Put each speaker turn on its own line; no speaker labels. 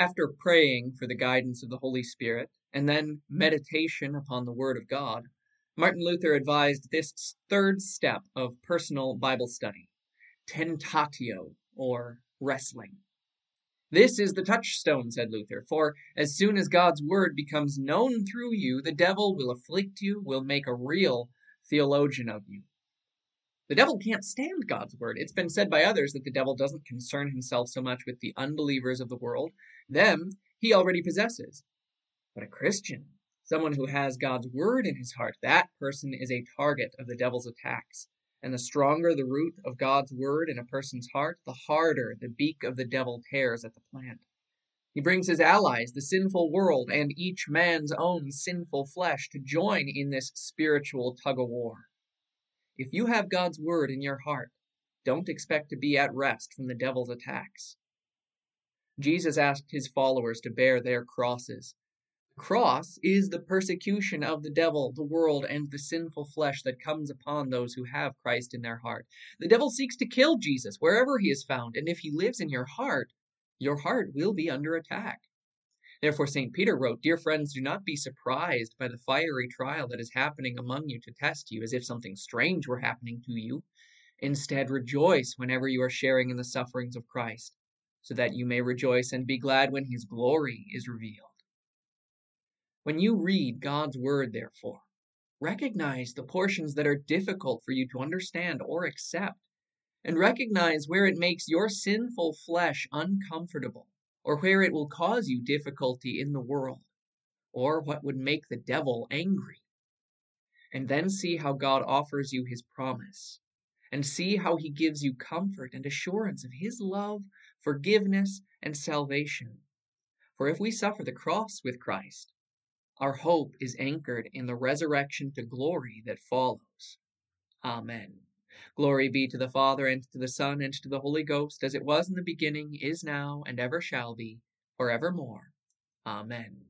After praying for the guidance of the Holy Spirit, and then meditation upon the Word of God, Martin Luther advised this third step of personal Bible study tentatio, or wrestling. This is the touchstone, said Luther, for as soon as God's Word becomes known through you, the devil will afflict you, will make a real theologian of you. The devil can't stand God's word. It's been said by others that the devil doesn't concern himself so much with the unbelievers of the world. Them he already possesses. But a Christian, someone who has God's word in his heart, that person is a target of the devil's attacks. And the stronger the root of God's word in a person's heart, the harder the beak of the devil tears at the plant. He brings his allies, the sinful world, and each man's own sinful flesh, to join in this spiritual tug of war. If you have God's word in your heart, don't expect to be at rest from the devil's attacks. Jesus asked his followers to bear their crosses. The cross is the persecution of the devil, the world, and the sinful flesh that comes upon those who have Christ in their heart. The devil seeks to kill Jesus wherever he is found, and if he lives in your heart, your heart will be under attack. Therefore, St. Peter wrote, Dear friends, do not be surprised by the fiery trial that is happening among you to test you, as if something strange were happening to you. Instead, rejoice whenever you are sharing in the sufferings of Christ, so that you may rejoice and be glad when his glory is revealed. When you read God's word, therefore, recognize the portions that are difficult for you to understand or accept, and recognize where it makes your sinful flesh uncomfortable or where it will cause you difficulty in the world, or what would make the devil angry. And then see how God offers you his promise, and see how he gives you comfort and assurance of his love, forgiveness, and salvation. For if we suffer the cross with Christ, our hope is anchored in the resurrection to glory that follows. Amen. Glory be to the Father, and to the Son, and to the Holy Ghost, as it was in the beginning, is now, and ever shall be, for evermore. Amen.